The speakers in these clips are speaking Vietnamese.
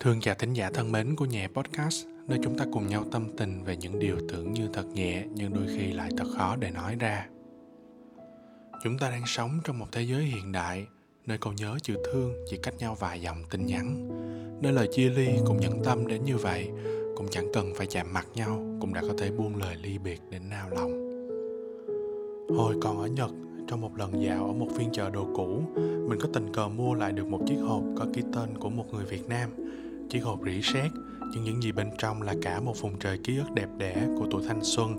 Thương chào thính giả thân mến của Nhẹ Podcast, nơi chúng ta cùng nhau tâm tình về những điều tưởng như thật nhẹ nhưng đôi khi lại thật khó để nói ra. Chúng ta đang sống trong một thế giới hiện đại, nơi câu nhớ chữ thương chỉ cách nhau vài dòng tin nhắn, nơi lời chia ly cũng nhẫn tâm đến như vậy, cũng chẳng cần phải chạm mặt nhau cũng đã có thể buông lời ly biệt đến nao lòng. Hồi còn ở Nhật, trong một lần dạo ở một phiên chợ đồ cũ, mình có tình cờ mua lại được một chiếc hộp có ký tên của một người Việt Nam. Chiếc hộp rỉ sét, nhưng những gì bên trong là cả một vùng trời ký ức đẹp đẽ của tuổi thanh xuân.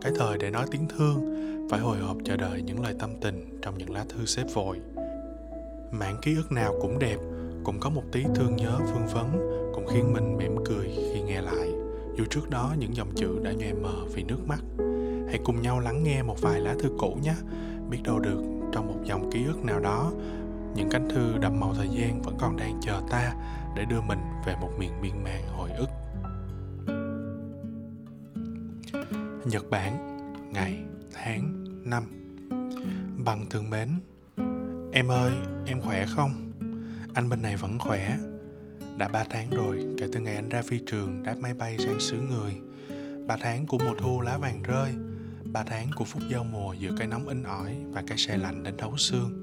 Cái thời để nói tiếng thương, phải hồi hộp chờ đợi những lời tâm tình trong những lá thư xếp vội. Mảng ký ức nào cũng đẹp, cũng có một tí thương nhớ phương vấn cũng khiến mình mỉm cười khi nghe lại. Dù trước đó những dòng chữ đã nhòe mờ vì nước mắt. Hãy cùng nhau lắng nghe một vài lá thư cũ nhé biết đâu được trong một dòng ký ức nào đó những cánh thư đậm màu thời gian vẫn còn đang chờ ta để đưa mình về một miền biên man hồi ức. Nhật Bản, ngày, tháng, năm. Bằng thương mến, em ơi, em khỏe không? Anh bên này vẫn khỏe. Đã ba tháng rồi, kể từ ngày anh ra phi trường, đáp máy bay sang xứ người. Ba tháng của mùa thu lá vàng rơi, ba tháng của phút giao mùa giữa cái nóng in ỏi và cái xe lạnh đến thấu xương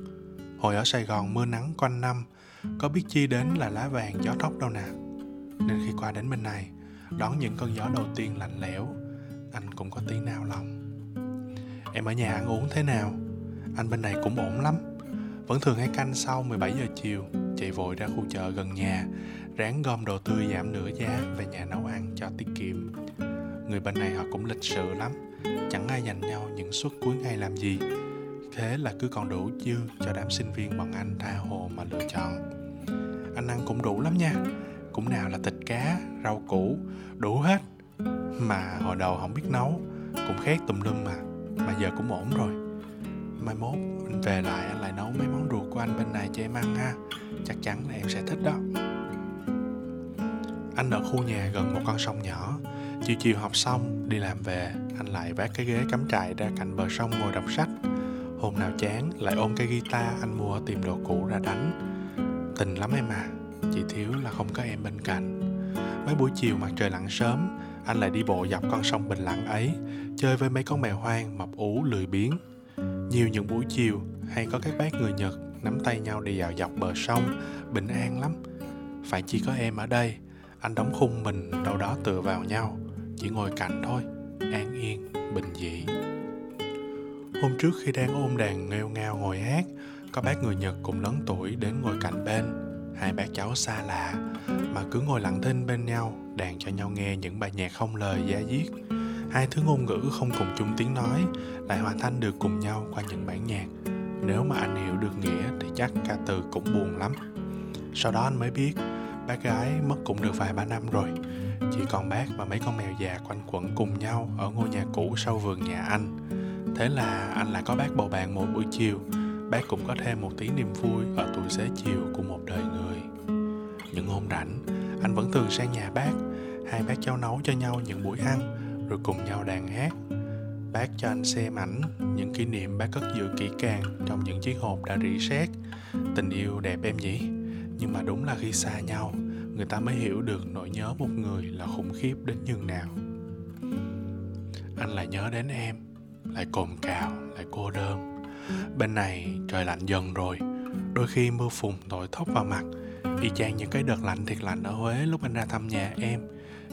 hồi ở sài gòn mưa nắng quanh năm, có biết chi đến là lá vàng, gió tóc đâu nè. Nên khi qua đến bên này, đón những cơn gió đầu tiên lạnh lẽo. Anh cũng có tí nao lòng. Em ở nhà ăn uống thế nào? Anh bên này cũng ổn lắm. Vẫn thường hay canh sau 17 giờ chiều, chạy vội ra khu chợ gần nhà, ráng gom đồ tươi giảm nửa giá về nhà nấu ăn cho tiết kiệm. Người bên này họ cũng lịch sự lắm, chẳng ai dành nhau những suất cuối ngày làm gì thế là cứ còn đủ dư cho đám sinh viên bọn anh tha hồ mà lựa chọn. Anh ăn cũng đủ lắm nha, cũng nào là thịt cá, rau củ, đủ hết. Mà hồi đầu không biết nấu, cũng khét tùm lum mà mà giờ cũng ổn rồi. Mai mốt anh về lại anh lại nấu mấy món ruột của anh bên này cho em ăn ha, chắc chắn là em sẽ thích đó. Anh ở khu nhà gần một con sông nhỏ, chiều chiều học xong, đi làm về, anh lại vác cái ghế cắm trại ra cạnh bờ sông ngồi đọc sách hôm nào chán, lại ôm cây guitar anh mua tìm đồ cũ ra đánh. Tình lắm em à chỉ thiếu là không có em bên cạnh. Mấy buổi chiều mặt trời lặn sớm, anh lại đi bộ dọc con sông bình lặng ấy, chơi với mấy con mèo hoang, mập ú, lười biếng. Nhiều những buổi chiều, hay có các bác người nhật nắm tay nhau đi dạo dọc bờ sông, bình an lắm. Phải chỉ có em ở đây, anh đóng khung mình đâu đó tựa vào nhau, chỉ ngồi cạnh thôi, an yên, bình dị hôm trước khi đang ôm đàn nghêu ngao ngồi hát, có bác người nhật cùng lớn tuổi đến ngồi cạnh bên. Hai bác cháu xa lạ, mà cứ ngồi lặng thinh bên nhau, đàn cho nhau nghe những bài nhạc không lời da diết. Hai thứ ngôn ngữ không cùng chung tiếng nói, lại hòa thanh được cùng nhau qua những bản nhạc. Nếu mà anh hiểu được nghĩa thì chắc ca từ cũng buồn lắm. Sau đó anh mới biết, bác gái mất cũng được vài ba năm rồi. Chỉ còn bác và mấy con mèo già quanh quẩn cùng nhau ở ngôi nhà cũ sau vườn nhà anh thế là anh lại có bác bầu bạn mỗi buổi chiều. Bác cũng có thêm một tí niềm vui ở tuổi xế chiều của một đời người. Những hôm rảnh, anh vẫn thường sang nhà bác. Hai bác cháu nấu cho nhau những buổi ăn, rồi cùng nhau đàn hát. Bác cho anh xem ảnh, những kỷ niệm bác cất giữ kỹ càng trong những chiếc hộp đã rỉ sét. Tình yêu đẹp em nhỉ? Nhưng mà đúng là khi xa nhau, người ta mới hiểu được nỗi nhớ một người là khủng khiếp đến nhường nào. Anh lại nhớ đến em lại cồn cào, lại cô đơn. Bên này trời lạnh dần rồi. Đôi khi mưa phùn thổi thốc vào mặt. Y chang những cái đợt lạnh thiệt lạnh ở huế lúc anh ra thăm nhà em.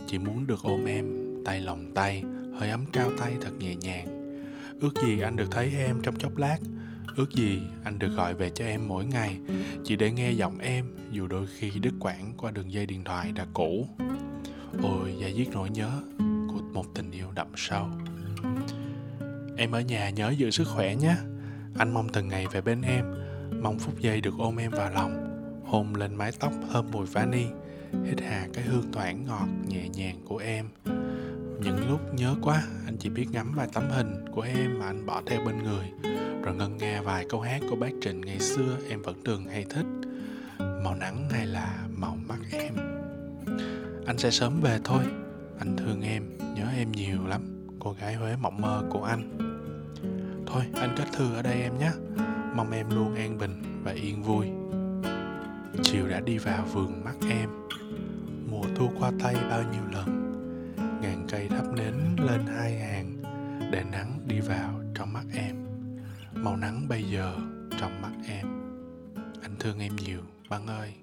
Chỉ muốn được ôm em, tay lòng tay, hơi ấm trao tay thật nhẹ nhàng. Ước gì anh được thấy em trong chốc lát. Ước gì anh được gọi về cho em mỗi ngày. Chỉ để nghe giọng em, dù đôi khi đứt quãng qua đường dây điện thoại đã cũ. Ôi, da diết nỗi nhớ của một tình yêu đậm sâu em ở nhà nhớ giữ sức khỏe nhé. Anh mong từng ngày về bên em. Mong phút giây được ôm em vào lòng. Hôn lên mái tóc thơm mùi vani. Hít hà cái hương thoảng ngọt nhẹ nhàng của em. Những lúc nhớ quá anh chỉ biết ngắm vài tấm hình của em mà anh bỏ theo bên người. Rồi ngân nga vài câu hát của bác Trịnh ngày xưa em vẫn thường hay thích. Màu nắng hay là màu mắt em? Anh sẽ sớm về thôi. Anh thương em, nhớ em nhiều lắm. Cô gái Huế mộng mơ của anh. Thôi, anh kết thư ở đây em nhé. Mong em luôn an bình và yên vui. Chiều đã đi vào vườn mắt em. Mùa thu qua tay bao nhiêu lần. Ngàn cây thắp nến lên hai hàng để nắng đi vào trong mắt em. Màu nắng bây giờ trong mắt em. Anh thương em nhiều băng ơi.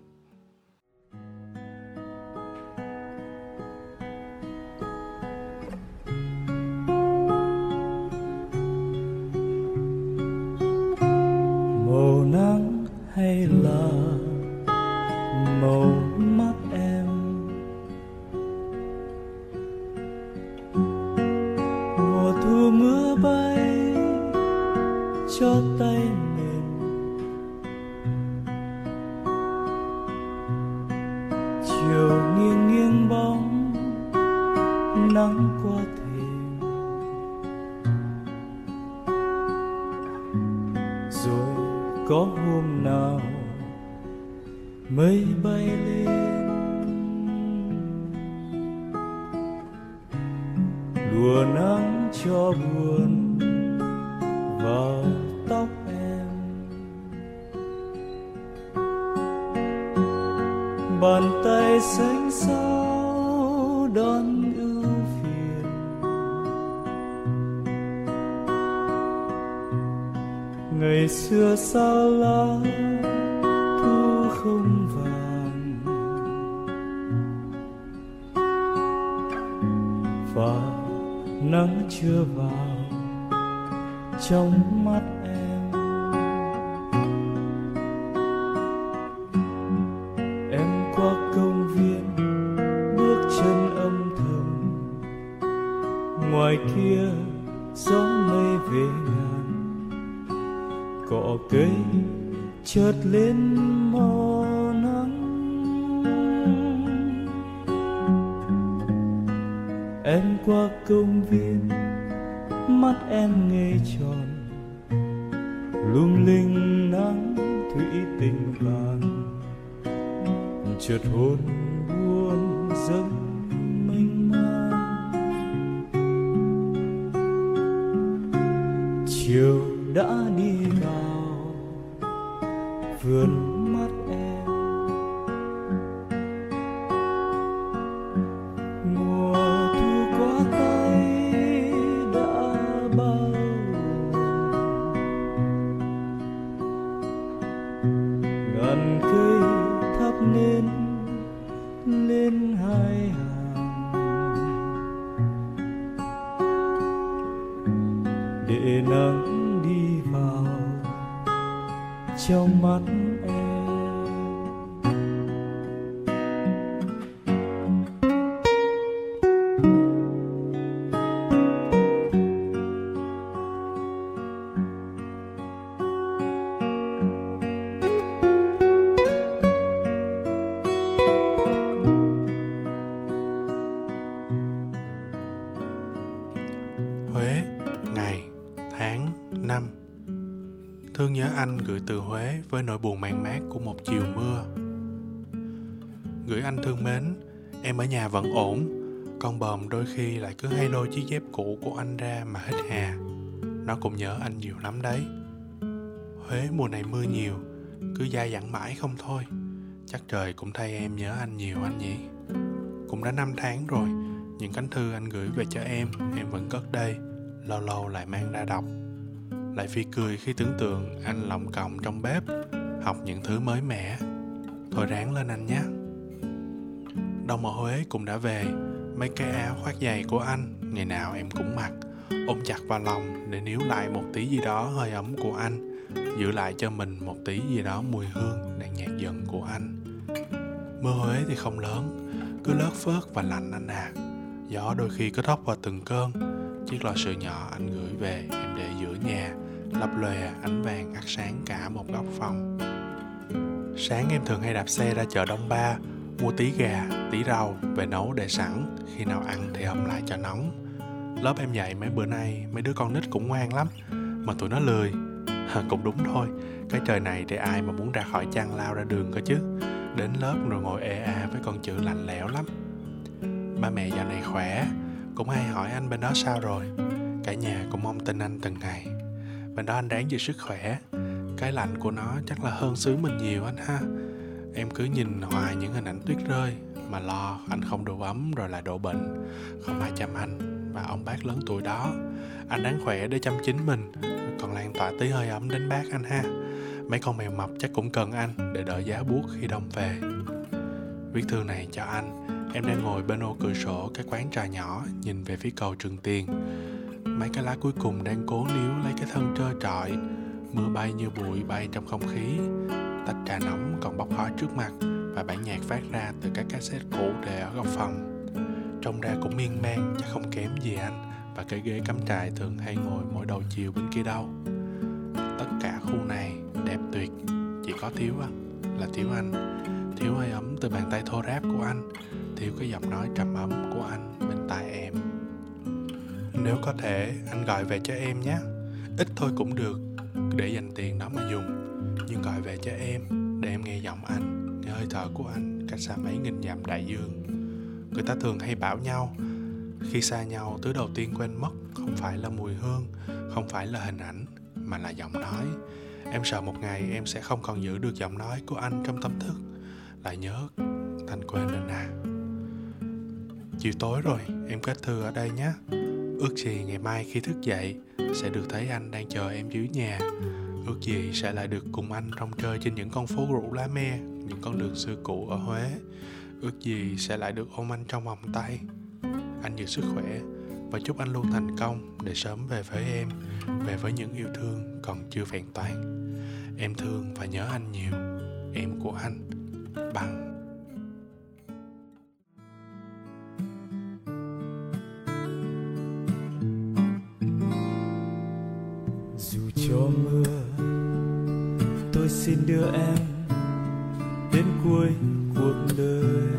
Có hôm nào mây bay lên? Lùa nắng cho buồn vào tóc em. Bàn tay xanh xao xưa xa lá thu không vàng. Và nắng chưa vào trong mắt qua công viên, mắt em ngây tròn. Lung linh nắng thủy tình vàng chợt hồn buồn giấc mênh mang. Chiều đã đi gửi từ Huế với nỗi buồn man mát của một chiều mưa. Gửi anh thương mến, em ở nhà vẫn ổn Con bờm đôi khi lại cứ hay lôi chiếc dép cũ của anh ra mà hít hà. Nó cũng nhớ anh nhiều lắm đấy. Huế mùa này mưa nhiều, cứ dai dẳng mãi không thôi. Chắc trời cũng thay em nhớ anh nhiều anh nhỉ. Cũng đã 5 tháng rồi Những cánh thư anh gửi về cho em Em vẫn cất đây Lâu lâu lại mang ra đọc. Lại phi cười khi tưởng tượng Anh lòng còng trong bếp, Học những thứ mới mẻ. Thôi ráng lên anh nhé. Đông ở Huế cũng đã về. Mấy cái áo khoác giày của anh, Ngày nào em cũng mặc. Ôm chặt vào lòng để níu lại một tí gì đó hơi ấm của anh, Giữ lại cho mình một tí gì đó mùi hương đang nhạt dần của anh. Mưa Huế thì không lớn, Cứ lớt phớt và lạnh anh à. Gió đôi khi có thốc vào từng cơn, Chiếc lò sưởi nhỏ anh gửi về Em để giữa nhà. Lập lòe ánh vàng ắt sáng cả một góc phòng. Sáng em thường hay đạp xe ra chợ Đông Ba Mua tí gà, tí rau Về nấu để sẵn Khi nào ăn thì hầm lại cho nóng. Lớp em dạy mấy bữa nay Mấy đứa con nít cũng ngoan lắm Mà tụi nó lười. Cũng đúng thôi Cái trời này thì ai mà muốn ra khỏi chăn lao ra đường cơ chứ. Đến lớp rồi ngồi ê a với con chữ lạnh lẽo lắm. Ba mẹ dạo này khỏe Cũng hay hỏi anh bên đó sao rồi. Cả nhà cũng mong tin anh từng ngày. Bên nó anh đáng về sức khỏe. Cái lạnh của nó chắc là hơn xứ mình nhiều anh ha. Em cứ nhìn hoài những hình ảnh tuyết rơi mà lo anh không đủ ấm rồi lại đổ bệnh. Không ai chăm anh và ông bác lớn tuổi đó. Anh đáng khỏe để chăm chính mình. Còn lan tỏa tí hơi ấm đến bác anh ha. Mấy con mèo mập chắc cũng cần anh để đỡ giá buốt khi đông về. Viết thư này cho anh. Em đang ngồi bên ô cửa sổ cái quán trà nhỏ nhìn về phía cầu trường tiền mấy cái lá cuối cùng đang cố níu lấy cái thân trơ trọi. Mưa bay như bụi bay trong không khí. Tách trà nóng còn bốc khói trước mặt và bản nhạc phát ra từ các cassette cũ để ở góc phòng. Trông ra cũng miên man chắc không kém gì anh và cái ghế cắm trại thường hay ngồi mỗi đầu chiều bên kia đâu. Tất cả khu này đẹp tuyệt. Chỉ có thiếu anh là thiếu anh. Thiếu hơi ấm từ bàn tay thô ráp của anh. Thiếu cái giọng nói trầm ấm của anh bên tai em nếu có thể, anh gọi về cho em nhé. Ít thôi cũng được, để dành tiền đó mà dùng. Nhưng gọi về cho em, để em nghe giọng anh, nghe hơi thở của anh cách xa mấy nghìn dặm đại dương. Người ta thường hay bảo nhau, khi xa nhau, thứ đầu tiên quên mất không phải là mùi hương, không phải là hình ảnh, mà là giọng nói. Em sợ một ngày em sẽ không còn giữ được giọng nói của anh trong tâm thức. Lại nhớ thành quên rồi nè. Chiều tối rồi, em kết thư ở đây nhé ước gì ngày mai khi thức dậy sẽ được thấy anh đang chờ em dưới nhà. Ước gì sẽ lại được cùng anh rong chơi trên những con phố rủ lá me, những con đường xưa cũ ở huế. Ước gì sẽ lại được ôm anh trong vòng tay. Anh giữ sức khỏe và chúc anh luôn thành công để sớm về với em, về với những yêu thương còn chưa vẹn toàn. Em thương và nhớ anh nhiều. Em của anh, bằng. Đưa em đến cuối cuộc đời.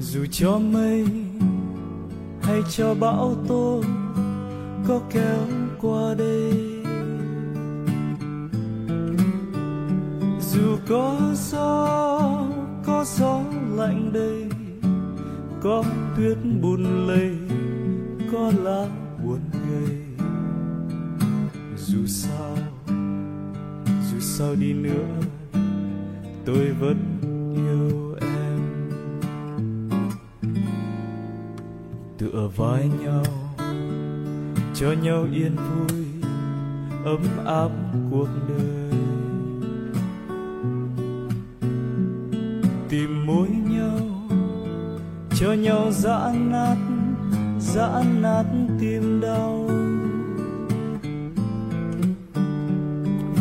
Dù cho mây hay cho bão tố có kéo qua đây, dù có gió có gió lạnh đây, có tuyết buồn lầy, có lá dù sao dù sao đi nữa, tôi vẫn yêu em. Tựa vai nhau, cho nhau yên vui, ấm áp cuộc đời. Tìm mối nhau, cho nhau dã nát dã nát tim đau.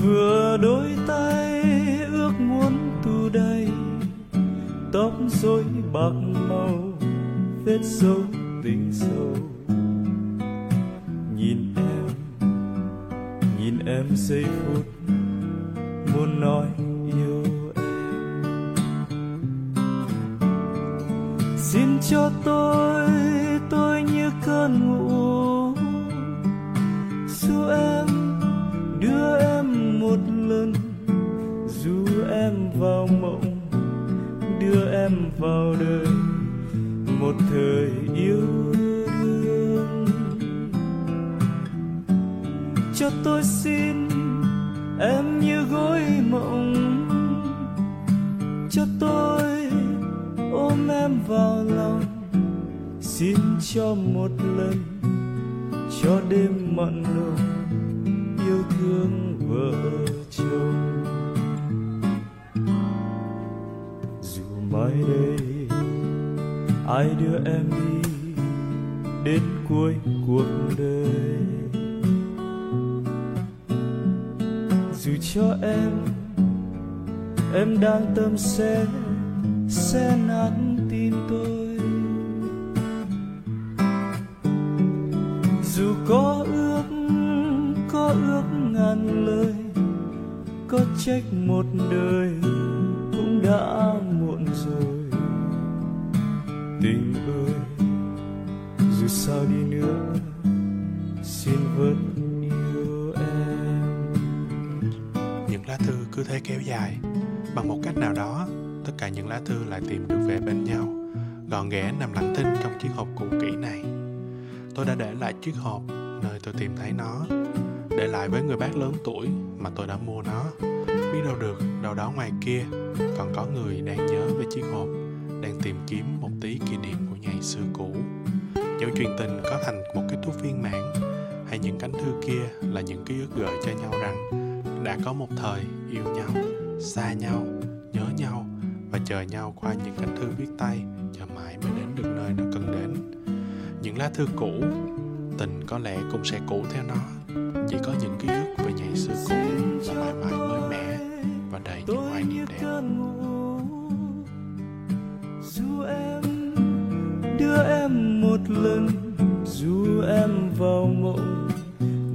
Vừa đôi tay ước muốn tu đầy, tóc rối bạc màu, vết dấu tình sâu. Nhìn em nhìn em giây phút, muốn nói yêu em. Xin cho tôi tôi như cơn ngủ vào đời một thời yêu đương cho tôi xin em như gối mộng. Cho tôi ôm em vào lòng. Xin cho một lần cho đêm mặn nồng ai đưa em đi đến cuối cuộc đời? Dù cho em em đang tâm sẽ sẽ nát tin tôi. Dù có ước có ước ngàn lời, có trách một đời cũng đã cứ thế kéo dài. Bằng một cách nào đó, tất cả những lá thư lại tìm được về bên nhau. Gọn ghẽ nằm lặng thinh trong chiếc hộp cũ kỹ này. Tôi đã để lại chiếc hộp nơi tôi tìm thấy nó. Để lại với người bác lớn tuổi mà tôi đã mua nó. Biết đâu được, đâu đó ngoài kia còn có người đang nhớ về chiếc hộp, đang tìm kiếm một tí kỷ niệm của ngày xưa cũ. Dẫu chuyện tình có thành một kết thúc viên mãn, hay những cánh thư kia là những ký ức gợi cho nhau rằng đã có một thời yêu nhau, xa nhau, nhớ nhau và chờ nhau qua những cánh thư viết tay chờ mãi mới đến được nơi nó cần đến. Những lá thư cũ, tình có lẽ cũng sẽ cũ theo nó. Chỉ có những ký ức về ngày xưa cũ là mãi mãi mới mẻ và đầy những hoài niệm đẹp. Dù em đưa em một lần, dù em vào mộng,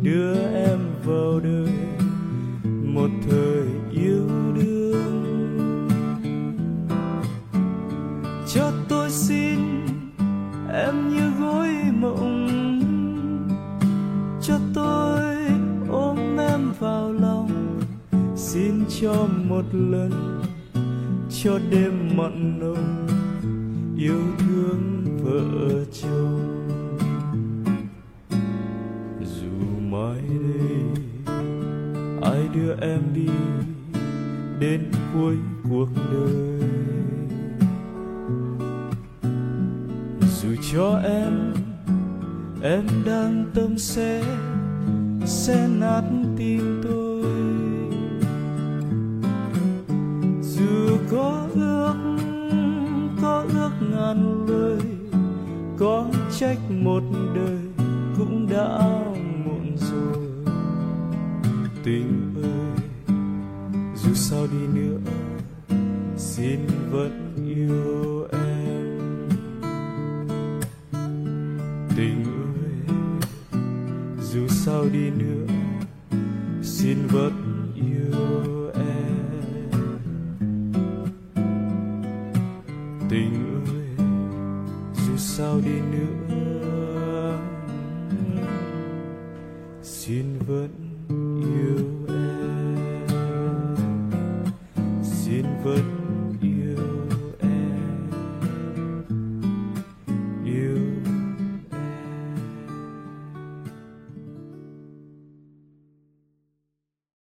đưa em vào đời cho tôi xin em như gối mộng. Cho tôi ôm em vào lòng, xin cho một lần, cho đêm mặn nồng, yêu thương vợ chồng. Dù mai đây, ai đưa em đi đến cuối cuộc đời? Cho em. Em đang tâm sẽ sẽ nát tim tôi. Dù có ước có ước ngàn lời, có trách một đời cũng đã muộn rồi. Tình ơi, dù sao đi nữa, xin vẫn yêu. Dù sao đi nữa, xin vẫn yêu em. Tình ơi, dù sao đi nữa, xin vẫn